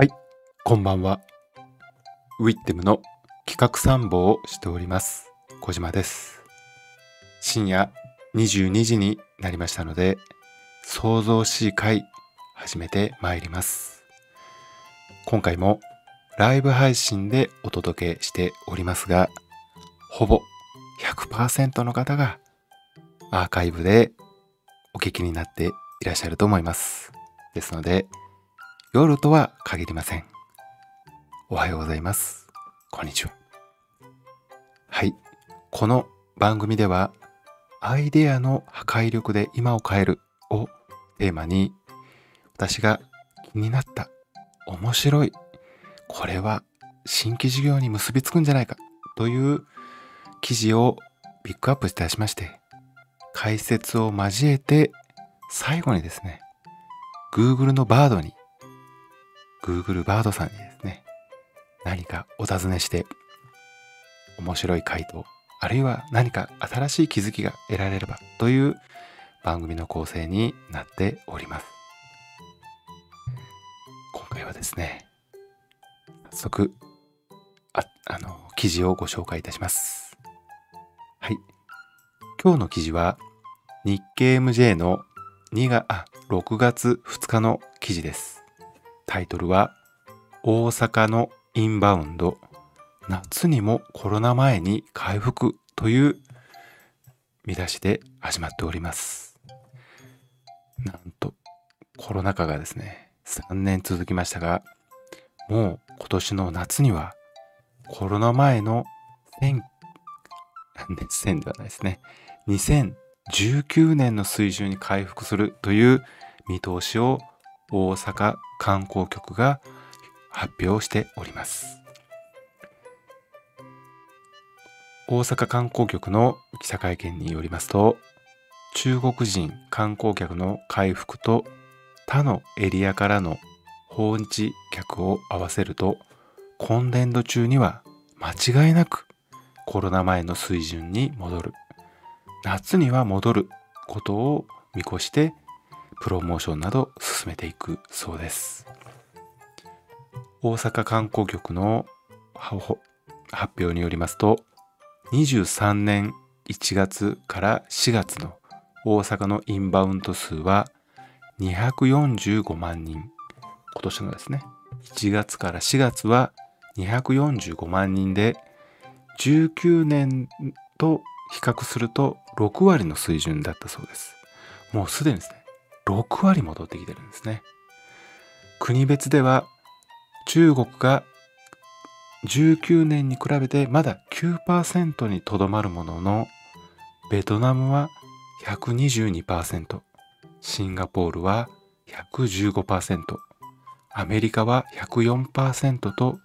はい、こんばんは。ウィッテムの企画参謀をしております。小島です。深夜22時になりましたので、創造しい会始めてまいります。今回もライブ配信でお届けしておりますが、ほぼ100%の方がアーカイブでお聞きになっていらっしゃると思います。ですので、夜とは限りません。おはようございます。こんにちは。はい。この番組では、アイデアの破壊力で今を変えるをテーマに、私が気になった、面白い、これは新規事業に結びつくんじゃないかという記事をピックアップいたしまして、解説を交えて、最後にですね、Google のバードに Google バードさんにですね、何かお尋ねして、面白い回答、あるいは何か新しい気づきが得られればという番組の構成になっております。今回はですね、早速、あ、あの、記事をご紹介いたします。はい。今日の記事は、日経 MJ の2が、あ、6月2日の記事です。タイトルは大阪のインバウンド夏にもコロナ前に回復という見出しで始まっております。なんとコロナ禍がですね3年続きましたがもう今年の夏にはコロナ前の1000 1000 ではないですね2019年の水準に回復するという見通しを大阪観光局が発表しております。大阪観光局の記者会見によりますと中国人観光客の回復と他のエリアからの訪日客を合わせると今年度中には間違いなくコロナ前の水準に戻る。夏には戻ることを見越してプロモーションなど進めていくそうです。大阪観光局の発表によりますと23年1月から4月の大阪のインバウンド数は245万人。今年のですね1月から4月は245万人で19年と比較すると6割の水準だったそうですもうすでにですね6割戻ってきてるんですね。国別では中国が19年に比べてまだ9%にとどまるもののベトナムは122%シンガポールは115%アメリカは104%と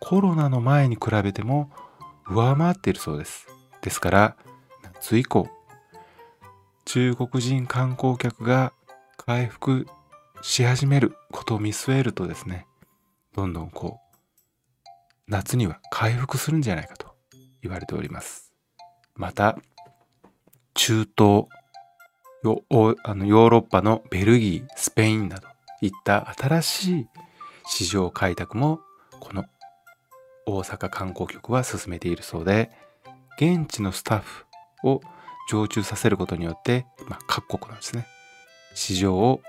コロナの前に比べても上回っているそうです。ですから夏以降中国人観光客が回復し始めることを見据えるとですねどんどんこう夏には回復するんじゃないかと言われております。また中東ヨあのヨーロッパのベルギースペインなどいった新しい市場開拓もこの大阪観光局は進めているそうで現地のスタッフを常駐させることによって、まあ、各国のですね市場を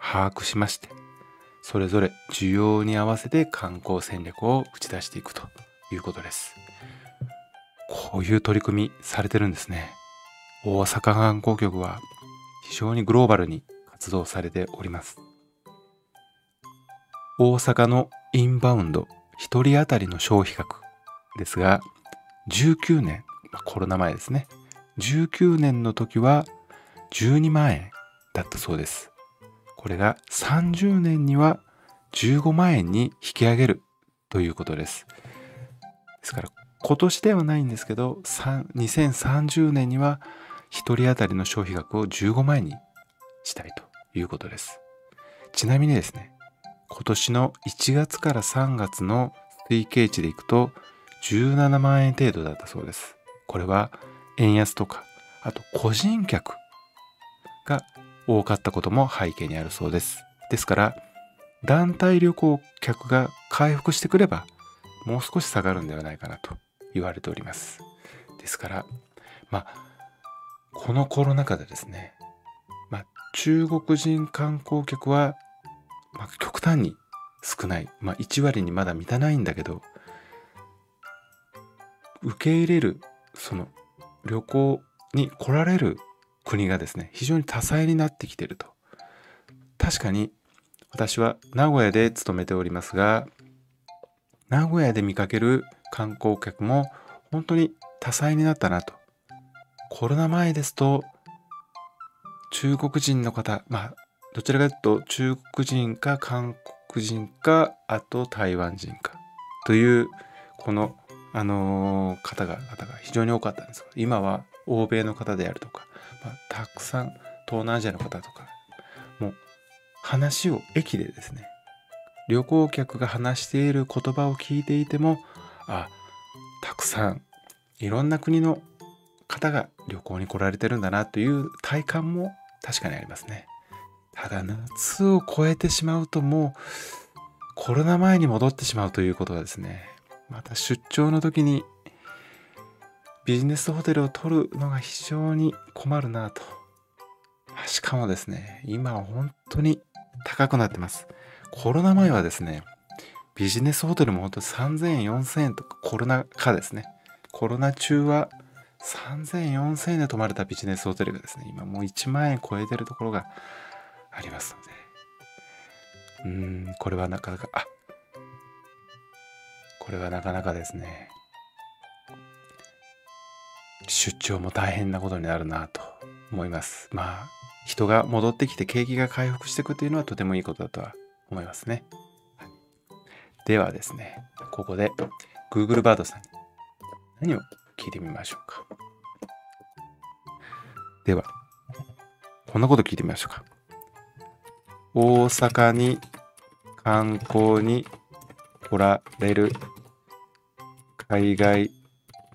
把握しましてそれぞれ需要に合わせて観光戦略を打ち出していくということです。こういう取り組みされてるんですね。大阪観光局は非常にグローバルに活動されております。大阪のインバウンド1人当たりの消費額ですが19年、まあ、コロナ前ですね19年の時は12万円だったそうです。これが30年には15万円に引き上げるということです。ですから今年ではないんですけど2030年には1人当たりの消費額を15万円にしたいということです。ちなみにですね今年の1月から3月の推計値でいくと17万円程度だったそうです。これは円安とかあと個人客が多かったことも背景にあるそうです。ですから、団体旅行客が回復してくれば、もう少し下がるんではないかなと言われております。ですから、まあ、このコロナ禍でですね、まあ、中国人観光客は、まあ、極端に少ない、まあ、1割にまだ満たないんだけど受け入れるその旅行に来られる国がですね非常に多彩になってきてると。確かに私は名古屋で勤めておりますが名古屋で見かける観光客も本当に多彩になったなと。コロナ前ですと中国人の方まあどちらかというと中国人か韓国人かあと台湾人かというこのあの、方が方が非常に多かったんです今は欧米の方であるとか、まあ、たくさん東南アジアの方とかもう話を駅でですね旅行客が話している言葉を聞いていてもあたくさんいろんな国の方が旅行に来られてるんだなという体感も確かにありますね。ただ夏を超えてしまうともうコロナ前に戻ってしまうということがですねまた出張の時にビジネスホテルを取るのが非常に困るなと。しかもですね今は本当に高くなってます。コロナ前はですねビジネスホテルも本当3000円4000円とかコロナ禍ですね。コロナ中は3000円4000円で泊まれたビジネスホテルがですね今もう1万円超えてるところがありますので。うーんこれはなかなかあこれはなかなかですね。出張も大変なことになるなと思います。まあ人が戻ってきて景気が回復していくというのはとてもいいことだとは思いますね、ではですねここで Google バードさんに何を聞いてみましょうか。ではこんなこと聞いてみましょうか。大阪に観光に来られる海外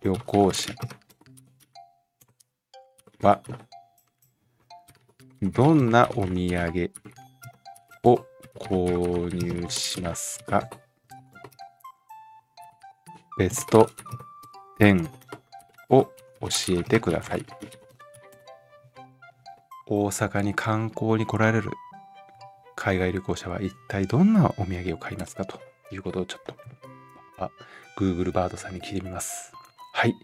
旅行者。はどんなお土産を購入しますか？ベスト10を教えてください。大阪に観光に来られる海外旅行者は一体どんなお土産を買いますか？ということをちょっと。Google バードさんに聞いてみます。はい。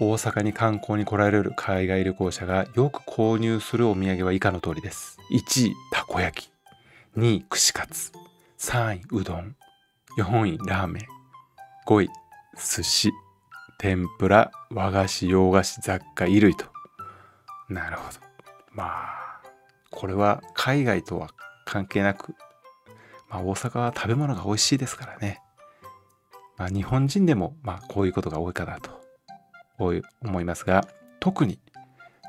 大阪に観光に来られる海外旅行者がよく購入するお土産は以下の通りです。1位、たこ焼き。2位、串カツ。3位、うどん。4位、ラーメン。5位、寿司。天ぷら、和菓子、洋菓子、雑貨、衣類と。なるほど。まあ、これは海外とは関係なく、まあ、大阪は食べ物が美味しいですからね。まあ、日本人でもまあこういうことが多いかなと思いますが、特に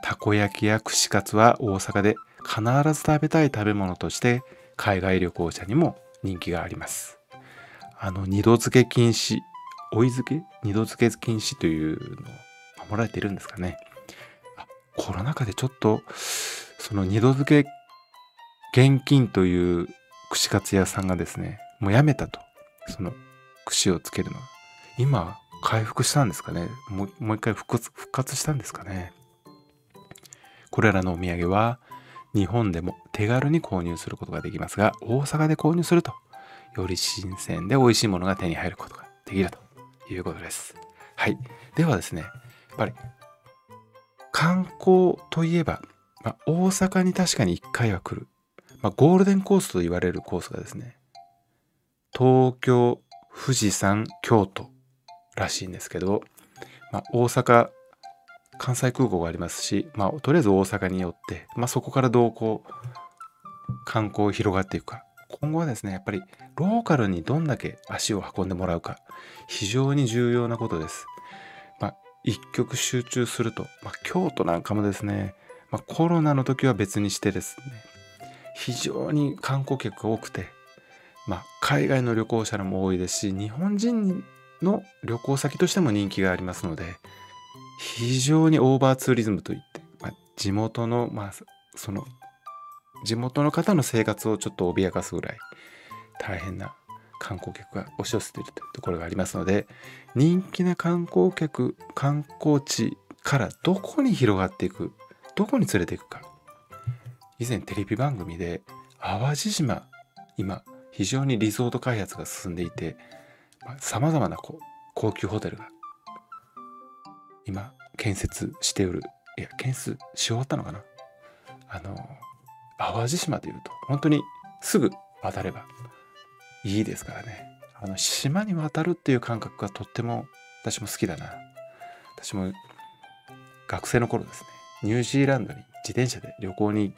たこ焼きや串カツは大阪で必ず食べたい食べ物として海外旅行者にも人気があります。あの二度漬け禁止、追い漬け？二度漬け禁止というのを守られているんですかね。コロナ禍でちょっとその二度漬け現金という串カツ屋さんがですね、もうやめたと。その串をつけるの。今、回復したんですかねもうもう一回復活復活したんですかねこれらのお土産は日本でも手軽に購入することができますが、大阪で購入すると、より新鮮で美味しいものが手に入ることができるということです。はい。ではですね、やっぱり観光といえばまあ、大阪に確かに1回は来る、まあ、ゴールデンコースと言われるコースがですね東京富士山京都らしいんですけど、まあ、大阪関西空港がありますし、まあ、とりあえず大阪に寄って、まあ、そこからどうこう観光広がっていくか今後はですねやっぱりローカルにどんだけ足を運んでもらうか非常に重要なことです。まあ、一極集中すると、まあ、京都なんかもですねまあ、コロナの時は別にしてですね非常に観光客が多くて、まあ、海外の旅行者も多いですし日本人の旅行先としても人気がありますので非常にオーバーツーリズムといって、まあ、地元のまあその地元の方の生活をちょっと脅かすぐらい大変な観光客が押し寄せているというところがありますので人気な観光客観光地からどこに広がっていくどこに連れていくか。以前テレビ番組で淡路島今非常にリゾート開発が進んでいてさまざ、まなこう高級ホテルが今建設しておるいや建設し終わったのかな。あの淡路島というと本当にすぐ渡ればいいですからね。あの島に渡るっていう感覚がとっても私も好きだな。私も学生の頃ですねニュージーランドに自転車で旅行に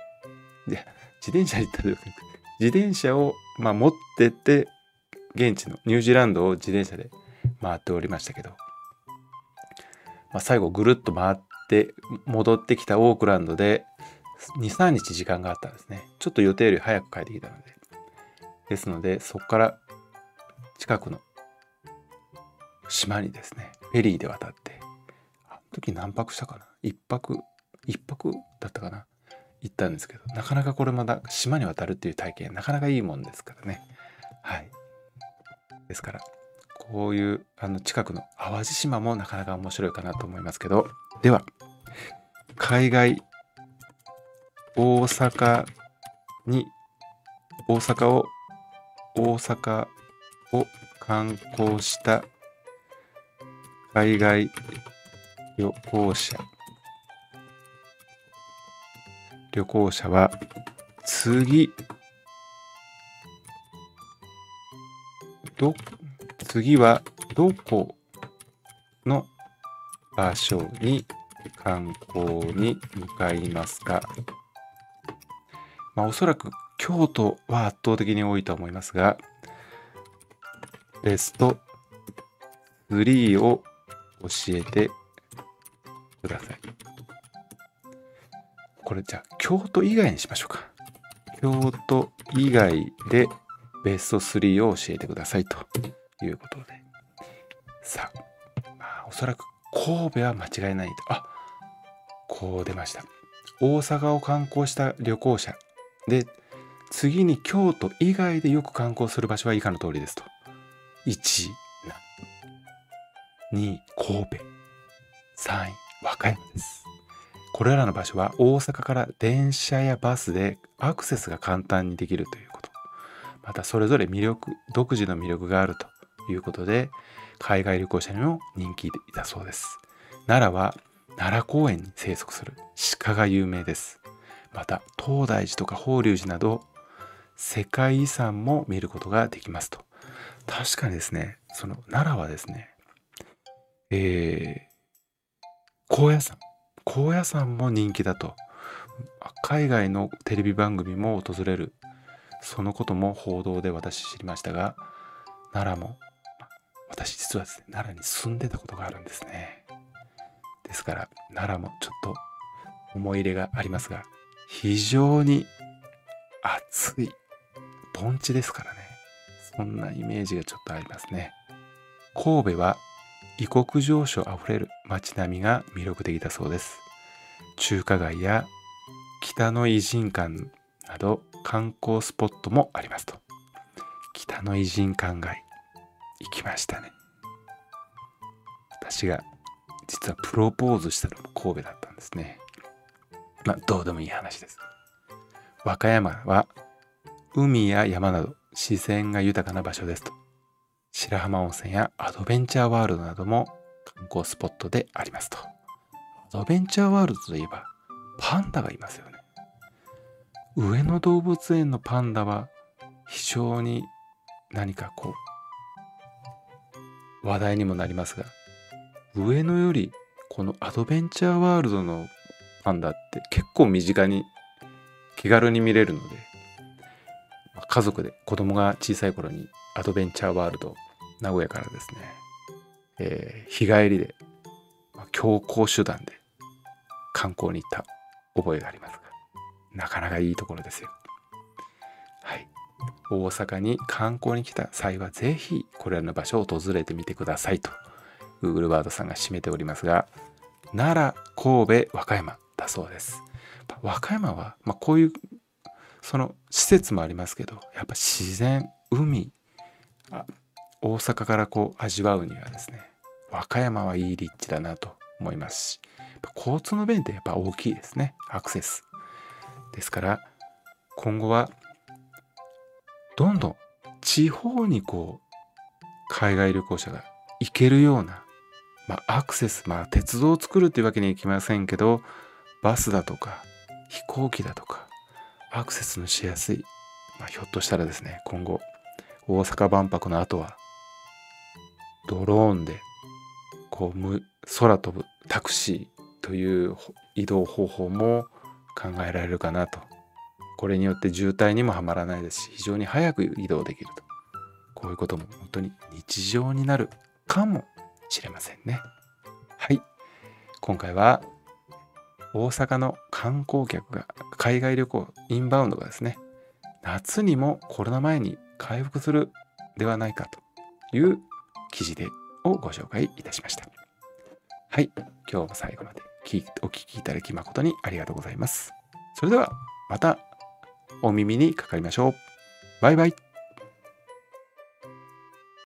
で自転車行った時自転車を、まあ、持ってって現地のニュージーランドを自転車で回っておりましたけど、まあ、最後ぐるっと回って戻ってきたオークランドで23日時間があったんですね。ちょっと予定より早く帰ってきたので。ですのでそこから近くの島にですねフェリーで渡って。あの時何泊したかな？1泊1泊だったかな？行ったんですけどなかなかこれまだ島に渡るっていう体験なかなかいいもんですからね。はい。ですからこういうあの近くの淡路島もなかなか面白いかなと思いますけど。では海外大阪に大阪を大阪を観光した海外旅行者。旅行者は次ど次はどこの場所に観光に向かいますか？まあおそらく京都は圧倒的に多いと思いますがベスト3を教えてください。これじゃあ京都以外にしましょうか。京都以外でベスト3を教えてくださいということで。さあ、まあ、おそらく神戸は間違いないと。あこう出ました。大阪を観光した旅行者で次に京都以外でよく観光する場所は以下の通りですと。1、2位、神戸、3位、和歌山です。これらの場所は大阪から電車やバスでアクセスが簡単にできるということ。またそれぞれ魅力、独自の魅力があるということで、海外旅行者にも人気だそうです。奈良は奈良公園に生息する鹿が有名です。また東大寺とか法隆寺など世界遺産も見ることができますと。確かにですね、その奈良はですね、えー、高野山高野山も人気だと。海外のテレビ番組も訪れる。そのことも報道で私知りましたが奈良も私実はですね奈良に住んでたことがあるんですね。ですから奈良もちょっと思い入れがありますが非常に暑い盆地ですからね。そんなイメージがちょっとありますね。神戸は異国情緒あふれる街並みが魅力的だそうです。中華街や北の偉人館など観光スポットもありますと。北の偉人館街行きましたね。私が実はプロポーズしたのも神戸だったんですね。まあどうでもいい話です。和歌山は海や山など自然が豊かな場所ですと。白浜温泉やアドベンチャーワールドなども観光スポットでありますと。アドベンチャーワールドといえばパンダがいますよね。上野動物園のパンダは非常に何かこう話題にもなりますが上野よりこのアドベンチャーワールドのパンダって結構身近に気軽に見れるので家族で子供が小さい頃にアドベンチャーワールド名古屋からですね、えー、日帰りで、まあ、強行手段で観光に行った覚えがありますが、なかなかいいところですよ。はい。大阪に観光に来た際は、ぜひこれらの場所を訪れてみてくださいと、Google バードさんが締めておりますが、奈良、神戸、和歌山だそうです。和歌山は、まあ、こういうその施設もありますけどやっぱ自然海あ大阪からこう味わうにはですね和歌山はいい立地だなと思いますし交通の便ってやっぱ大きいですねアクセス。ですから今後はどんどん地方にこう海外旅行者が行けるような、まあ、アクセスまあ鉄道を作るっていうわけにはいきませんけどバスだとか飛行機だとかアクセスのしやすい、まあ、ひょっとしたらですね今後大阪万博の後はドローンでこう空飛ぶタクシーという移動方法も考えられるかなと。これによって渋滞にもはまらないです。し非常に早く移動できると。こういうことも本当に日常になるかもしれませんね。はい。今回は大阪の観光客が海外旅行インバウンドがですね夏にもコロナ前に回復するではないかという記事でをご紹介いたしました。はい。今日も最後までお聴きいただき誠にありがとうございます。それではまたお耳にかかりましょう。バイバイ。